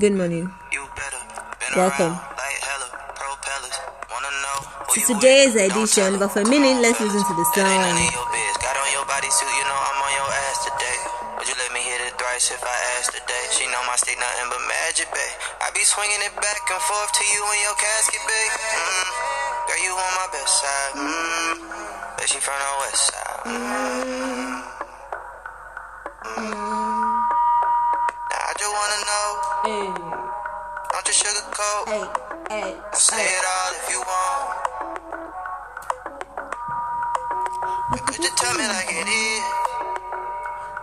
Good morning. Welcome to today's edition. But for a minute, let's listen to the song. if I ask today. She know my stick nothing but magic, babe. I be swinging it back and forth to you in your casket, babe. Mm. Girl, you on my best side. Mm. Bet she from the west side. Mm. Sugarcoat. Hey, hey, say hey. it all if you want. Could you tell me like it is?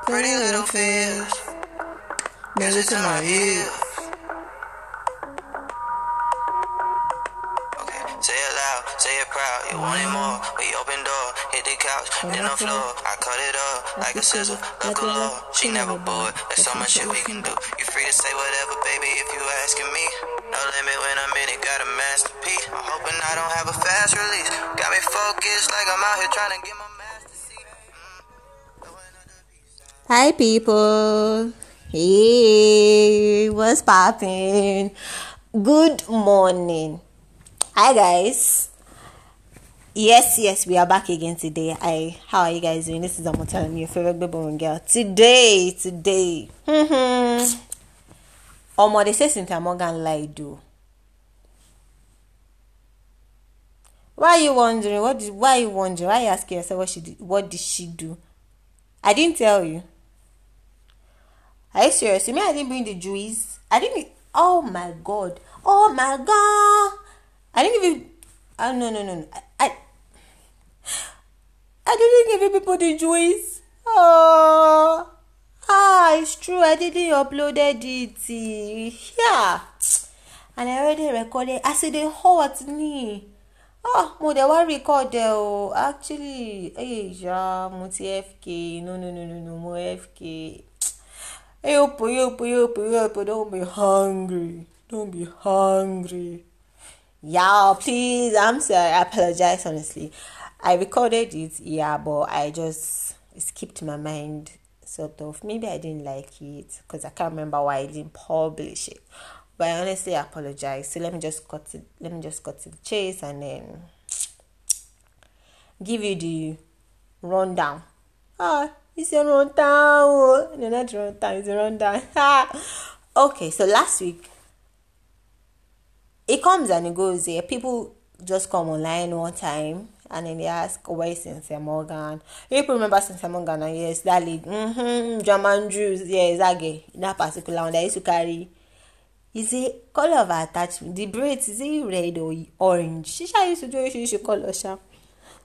Pretty little fears. Music to my ears. Okay, say it loud, say it proud. You want it more? We open door, hit the couch, then the floor. I cut it up like a scissor, look a law. She never bored. There's so much shit we can do. You free to say whatever, baby, if you asking me. Limit when I'm in it, got a masterpiece. I'm hoping I don't have a fast release. Got me focused like I'm out here trying to get my master seat. Hi, people. Hey, what's popping? Good morning. Hi, guys. Yes, yes, we are back again today. I, how are you guys doing? This is I'm telling your favorite baby girl. Today, today. Mm-hmm. Omo, they say Cynthia Morgan lie do. Why are you wondering? What did, why are you wondering? Why are you asking yourself what she did, what did she do? I didn't tell you. Are you serious? You mean I didn't bring the juice? I didn't oh my god. Oh my god. I didn't even oh no no no no. I, I, I didn't give people the juice. Oh Ah, it's true. I didn't uploaded it. Yeah. And I already recorded. I said the hot me. Oh, mo dẹ̀ wá record ẹ o. Actually, eh, ja, mo ti FK. No, no, no, no, no, mo FK. Hey, opo, opo, opo, opo, don't be hungry. Don't be hungry. Yeah, please. I'm sorry. I apologize, honestly. I recorded it, yeah, but I just skipped my mind sort of maybe I didn't like it because I can't remember why I didn't publish it. But I honestly apologize. So let me just cut to let me just cut to the chase and then give you the rundown. Ah, it's a rundown. No, not rundown. It's a rundown. okay, so last week it comes and it goes. Yeah, people just come online one time and then they ask, where is Cynthia Morgan? People remember Cynthia Morgan, yes, that lead, mm-hmm, German Juice, yes, that guy, that particular one that used to carry. Is it color of attachment? The braids, is it red or orange? She used to do to color, sha.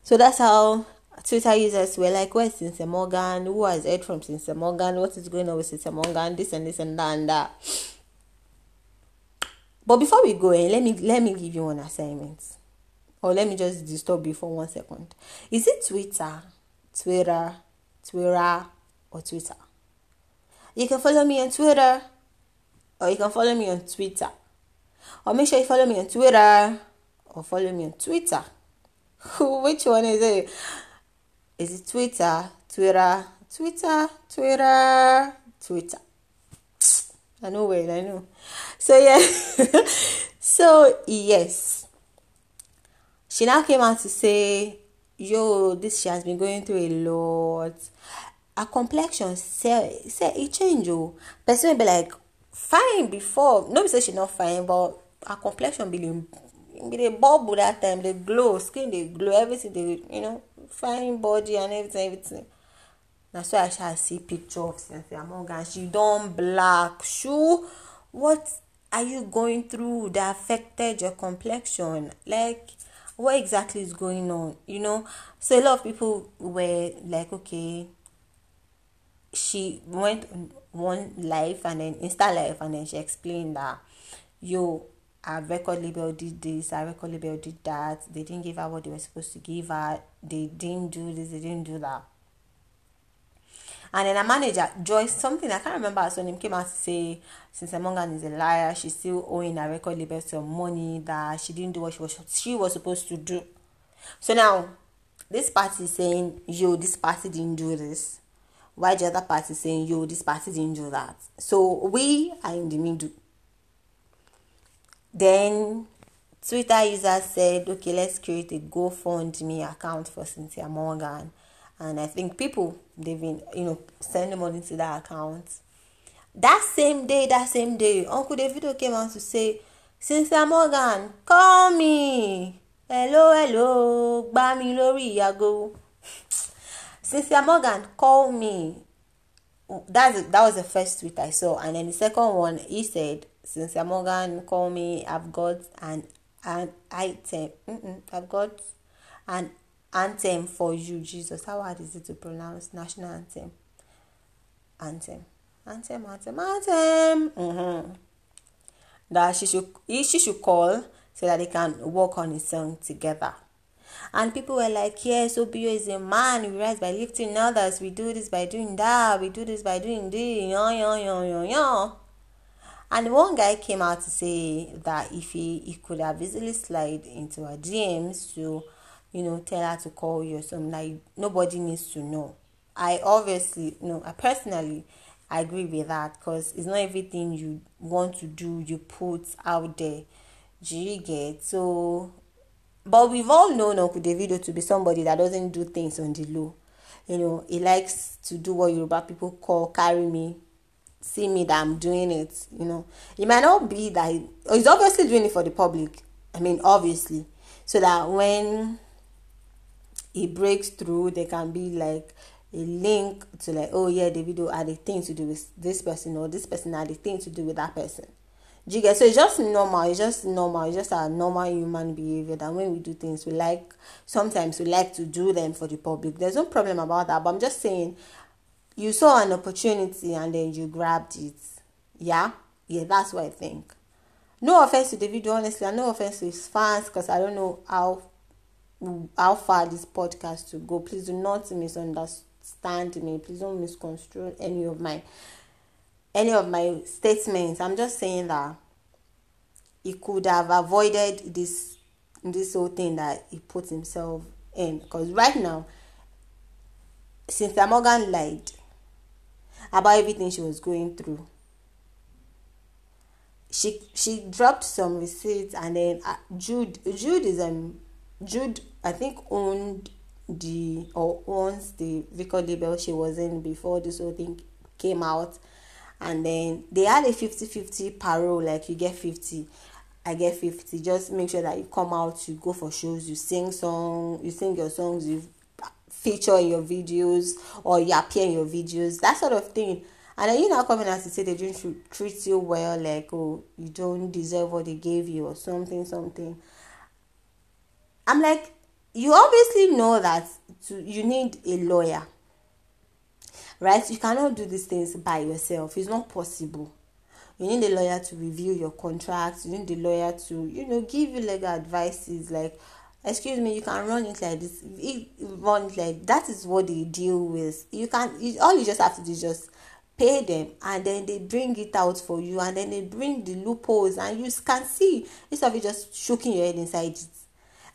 So that's how Twitter users were like, where's Cynthia Morgan? Who has heard from Cynthia Morgan? What is going on with Cynthia Morgan? This and this and that and that. But before we go, in, let me let me give you one assignment or let me just disturb you for one second. Is it Twitter, Twitter, Twitter, or Twitter? You can follow me on Twitter, or you can follow me on Twitter. Or make sure you follow me on Twitter, or follow me on Twitter. Which one is it? Is it Twitter, Twitter, Twitter, Twitter, Twitter? I know where I know. So yeah. so yes she now came out to say, yo, this she has been going through a lot. Her complexion say say it change oh. Person will be like fine before. Nobody say she not fine, but her complexion be be the bubble that time, the glow, skin the glow, everything they you know, fine body and everything, everything. That's why I shall see picture of Cynthia Morgan. She done black. Shoe, what are you going through that affected your complexion? Like what exactly is going on you know so a lot of people were like okay she went one life and then insta life and then she explained that yo our record label did this our record label did that they didn't give her what they were supposed to give her they didn't do this they didn't do that and then a manager, Joyce, something I can't remember her name, came out to say, Cynthia Morgan is a liar, she's still owing a record label some money that she didn't do what she was she was supposed to do. So now, this party is saying, yo, this party didn't do this. Why the other party saying, yo, this party didn't do that. So we are in the middle. then Twitter user said, okay, let's create a GoFundMe account for Cynthia Morgan. And I think people, they've been, you know, sending money to that account. That same day, that same day, Uncle Davido came out to say, Cynthia Morgan, call me. Hello, hello, gbá mi lórí ìyàgò. Cynthia Morgan, call me. That's that was the first tweet I saw, and then the second one he said, Cynthia Morgan, call me. I've got an an item. Mm-mm, I've got an anthem for you, Jesus. How hard is it to pronounce? National anthem. Anthem. Anthem, anthem, anthem. Mm-hmm. That she should, he, she should call so that they can work on a song together. And people were like, yes, OBO is a man. We rise by lifting others. We do this by doing that. We do this by doing this. Yo, yo, yo, yo, yo. And one guy came out to say that if he, he could have easily slide into her DMs to, you know, tell her to call you or something, like nobody needs to know. I obviously, know, I personally I agree with that because it's not everything you want to do you put out there. Do you get? So, but we've all known Uncle Davido to be somebody that doesn't do things on the low. You know, he likes to do what Yoruba people call carry me see me that I'm doing it, you know. It might not be that he, he's obviously doing it for the public. I mean, obviously, so that when he breaks through, there can be like a link to like, oh yeah, Davido had a thing to do with this person or this person had a thing to do with that person. Do you get so it's just normal, it's just normal, it's just a normal human behavior that when we do things we like sometimes we like to do them for the public. There's no problem about that, but I'm just saying you saw an opportunity and then you grabbed it. Yeah? Yeah, that's what I think. No offense to Davido, honestly, and no offense to his fans, because I don't know how how far this podcast to go. Please do not misunderstand me. Please don't misconstrue any of my any of my statements. I'm just saying that he could have avoided this this whole thing that he put himself in. Because right now, Cynthia Morgan lied about everything she was going through. She she dropped some receipts and then uh, Jude Jude is um Jude I think owned the or owns the record label she was in before this whole thing came out and then they had a 50-50 parole like you get 50 I get 50 just make sure that you come out you go for shows you sing song you sing your songs you feature in your videos or you appear in your videos, that sort of thing. And then you now coming out to say they didn't treat you well, like oh you don't deserve what they gave you or something, something. I'm like, you obviously know that to, you need a lawyer, right? You cannot do these things by yourself. It's not possible. You need a lawyer to review your contracts. You need a lawyer to, you know, give you legal advices like excuse me you can run it like this run it like that is what they deal with you can you, all you just have to do is just pay them and then they bring it out for you and then they bring the loopholes and you can see instead of you just shaking your head inside it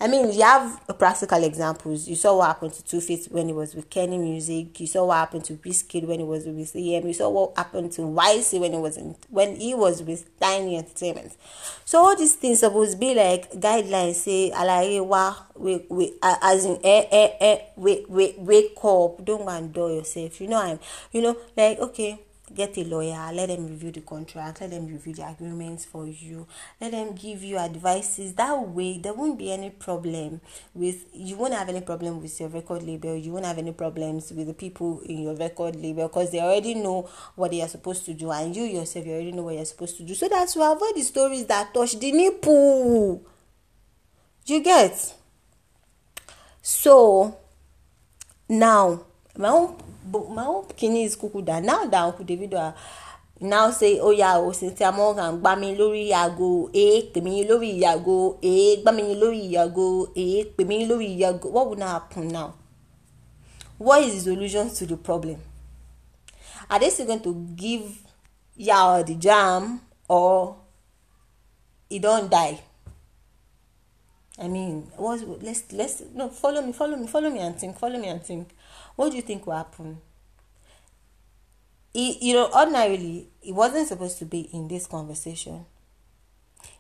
I mean, you have practical examples. You saw what happened to 2face when he was with Kennis Music. You saw what happened to Wizkid when he was with EME. You saw what happened to YCee when he was in, when he was with Tinny Entertainment. So all these things supposed to be like guidelines. Say, alaye wa, we we as in eh eh eh, wake wake wake up. Don't go and do yourself. You know I'm. You know like okay get a lawyer let them review the contract let them review the agreements for you let them give you advices. That way there won't be any problem with you won't have any problem with your record label you won't have any problems with the people in your record label because they already know what they are supposed to do and you yourself you already know what you're supposed to do. So that's to avoid the stories that touch the nipple. You get? So now own kidney is kuku that now that uncle davido are now say ó yá o cynthia morgan gbá mi lórí ìyàgò ee pè mí lórí ìyàgò ee gbá mi lórí ìyàgò ee pè mí lórí ìyàgò what will now happen now? What is the solution to the problem? Are they still going to give yaw the jam or e don die? I mean what let's let's no follow me follow me follow me and think follow me and think what do you think will happen? He, you know, ordinarily, he wasn't supposed to be in this conversation.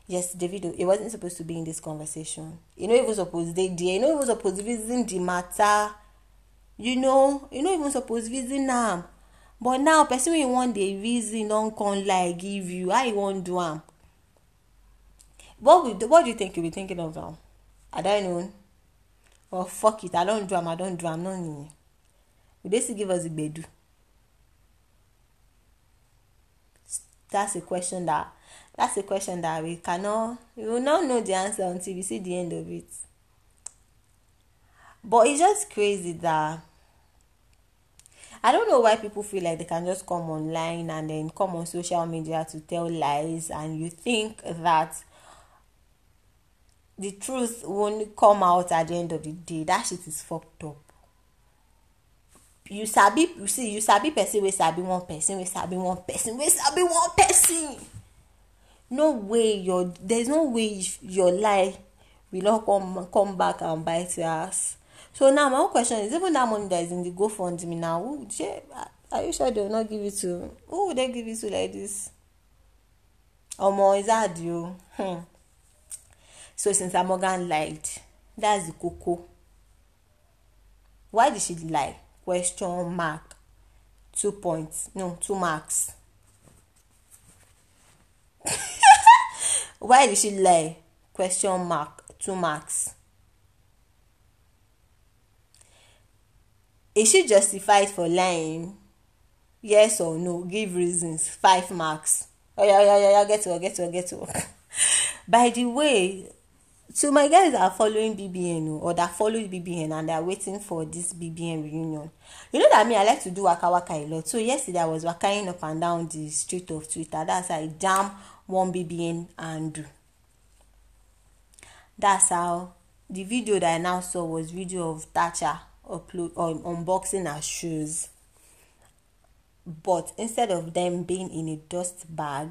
yes, Davido, it wasn't supposed to be in this conversation. You know, it was supposed they there. You know, it was supposed to visit the matter. You know, you know, it was supposed visit now. But now, person wey wan dey reason don come lie give you, how you wan do am? What what do you think you be thinking of now? I don't know. Well, fuck it, I don't do am, I don't do am, no need. Would they still give us the gbedu? That's a question that that's a question that we cannot we will not know the answer until we see the end of it. But it's just crazy that I don't know why people feel like they can just come online and then come on social media to tell lies and you think that the truth won't come out at the end of the day. That shit is fucked up. You sabi you see you sabi person wey sabi one person wey sabi one person wey sabi one person. No way your there's no way your lie will not come come back and bite your ass. So now my own question is even that money that is in the GoFundMe now, who, are you sure they will not give it to? Who would they give it to like this? Omo, is that you? Hmm. So since Morgan lied, that's the cocoa. Why did she lie? Question mark. Two points. No, two marks. Why did she lie? Question mark. Two marks. Is she justified for lying? Yes or no? Give reasons. Five marks. Yeah, yeah, yeah. Get to get to get to. By the way, so my guys are following BBN or that followed BBN and they're waiting for this BBN reunion. You know that me, I like to do waka waka a lot. So yesterday I was walking up and down the street of Twitter. That's how I jam one BBN and do. That's how the video that I now saw was video of Thatcher upload on unboxing her shoes but instead of them being in a dust bag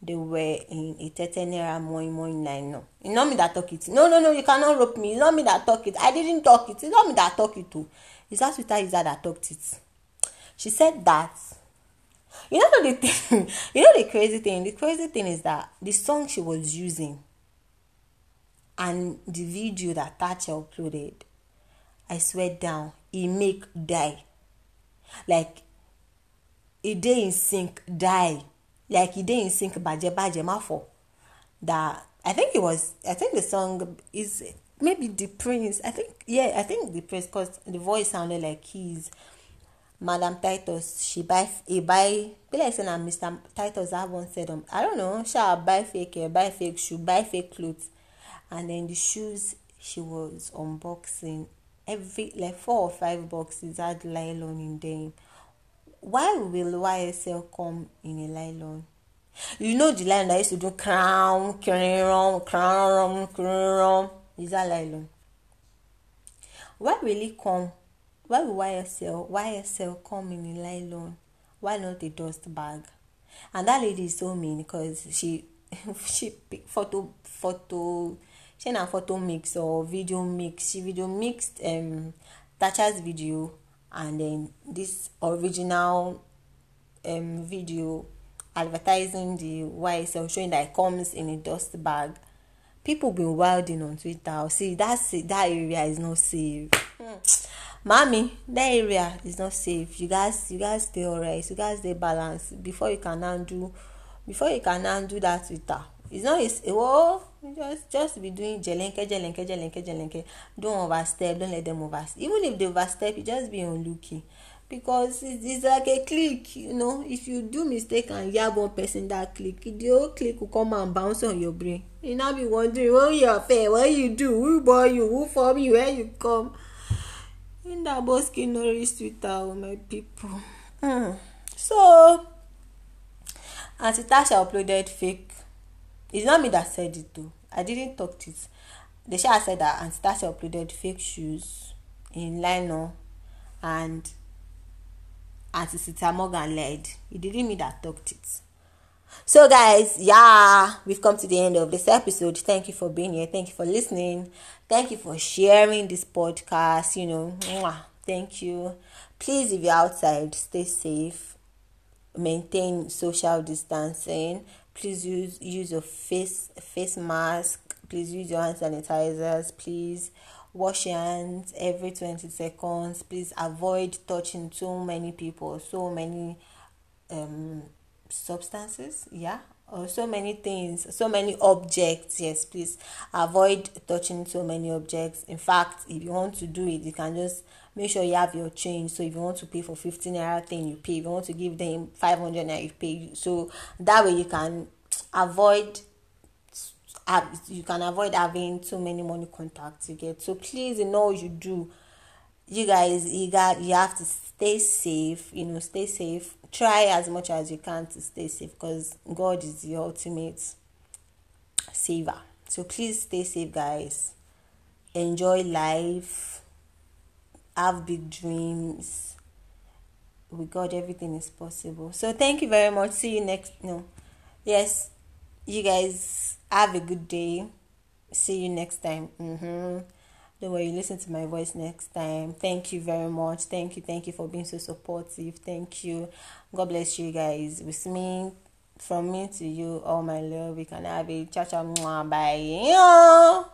they were in a thirty naira moi moi line no. It's not me that talk it. No no no you cannot rope me. It's not me that talk it. I didn't talk it. It's not me that talk it too it's that twitter user that that talked it. She said that. You know the thing? You know the crazy thing? The crazy thing is that the song she was using and the video that Tacha uploaded i swear down e make die. Like e dey in sync die like e dey in sync baje baje ma for that i think it was i think the song is maybe the prince i think yeah i think the prince because the voice sounded like his madam titus. She buy he buy be like say na mr titus that one said um i don't know sha buy fake hair buy fake shoe buy fake clothes. And then the shoes she was unboxing. Every like four or five boxes had nylon in them. Why will YSL come in a nylon? You know the line that used to do crown, crown, crown, crown. Is that nylon? Why will it come? Why will YSL YSL come in a nylon? Why not a dust bag? And that lady is so mean because she she photo photo shey na photo mix or video mix she video mixed um Thatcher's video and then this original um video advertising the YSL showing that it comes in a dust bag. People been wilding on Twitter. See that's that area is not safe. Hmm. mommy that area is not safe. You guys you guys stay alright. You guys stay balanced. Before you can now do before you can now do that Twitter it's not it's oh just just be doing jelenke jelenke jelenke jelenke don't overstep don't let them overstep even if they overstep you just be looking because it's, it's like a click you know. If you do mistake and yab one person that click the whole click will come and bounce on your brain. You now be wondering what you affair what you do who born you who form you where you come? In that bosky nourish twitter oh my people. Mm. so aunty tasha uploaded fake it's not me that said it though. I didn't talk it. The sha said that aunty tacha uploaded fake shoes in lino and aunty sita morgan led. It didn't me that talked it. So guys yeah we've come to the end of this episode. Thank you for being here. Thank you for listening. Thank you for sharing this podcast you know. Mwah, thank you. Please if you're outside stay safe. Maintain social distancing please use use your face face mask. Please use your hand sanitizers. Please wash your hands every 20 seconds. Please avoid touching so many people. So many um substances yeah? Or so many things so many objects. Yes please avoid touching so many objects. In fact if you want to do it you can just make sure you have your change. So if you want to pay for 15 naira thing you pay. If you want to give them 500 naira you pay. So that way you can avoid you can avoid having too many money contacts you get. So please in all you do you guys you got you have to stay safe you know stay safe. Try as much as you can to stay safe because god is the ultimate saver. So please stay safe guys. Enjoy life have big dreams. With god everything is possible. So thank you very much. See you next no. Yes you guys have a good day. See you next time. Mm-hmm. don't worry listen to my voice next time. Thank you very much. Thank you thank you for being so supportive. Thank you. God bless you guys. With me from me to you all my love. We can have a cha cha bye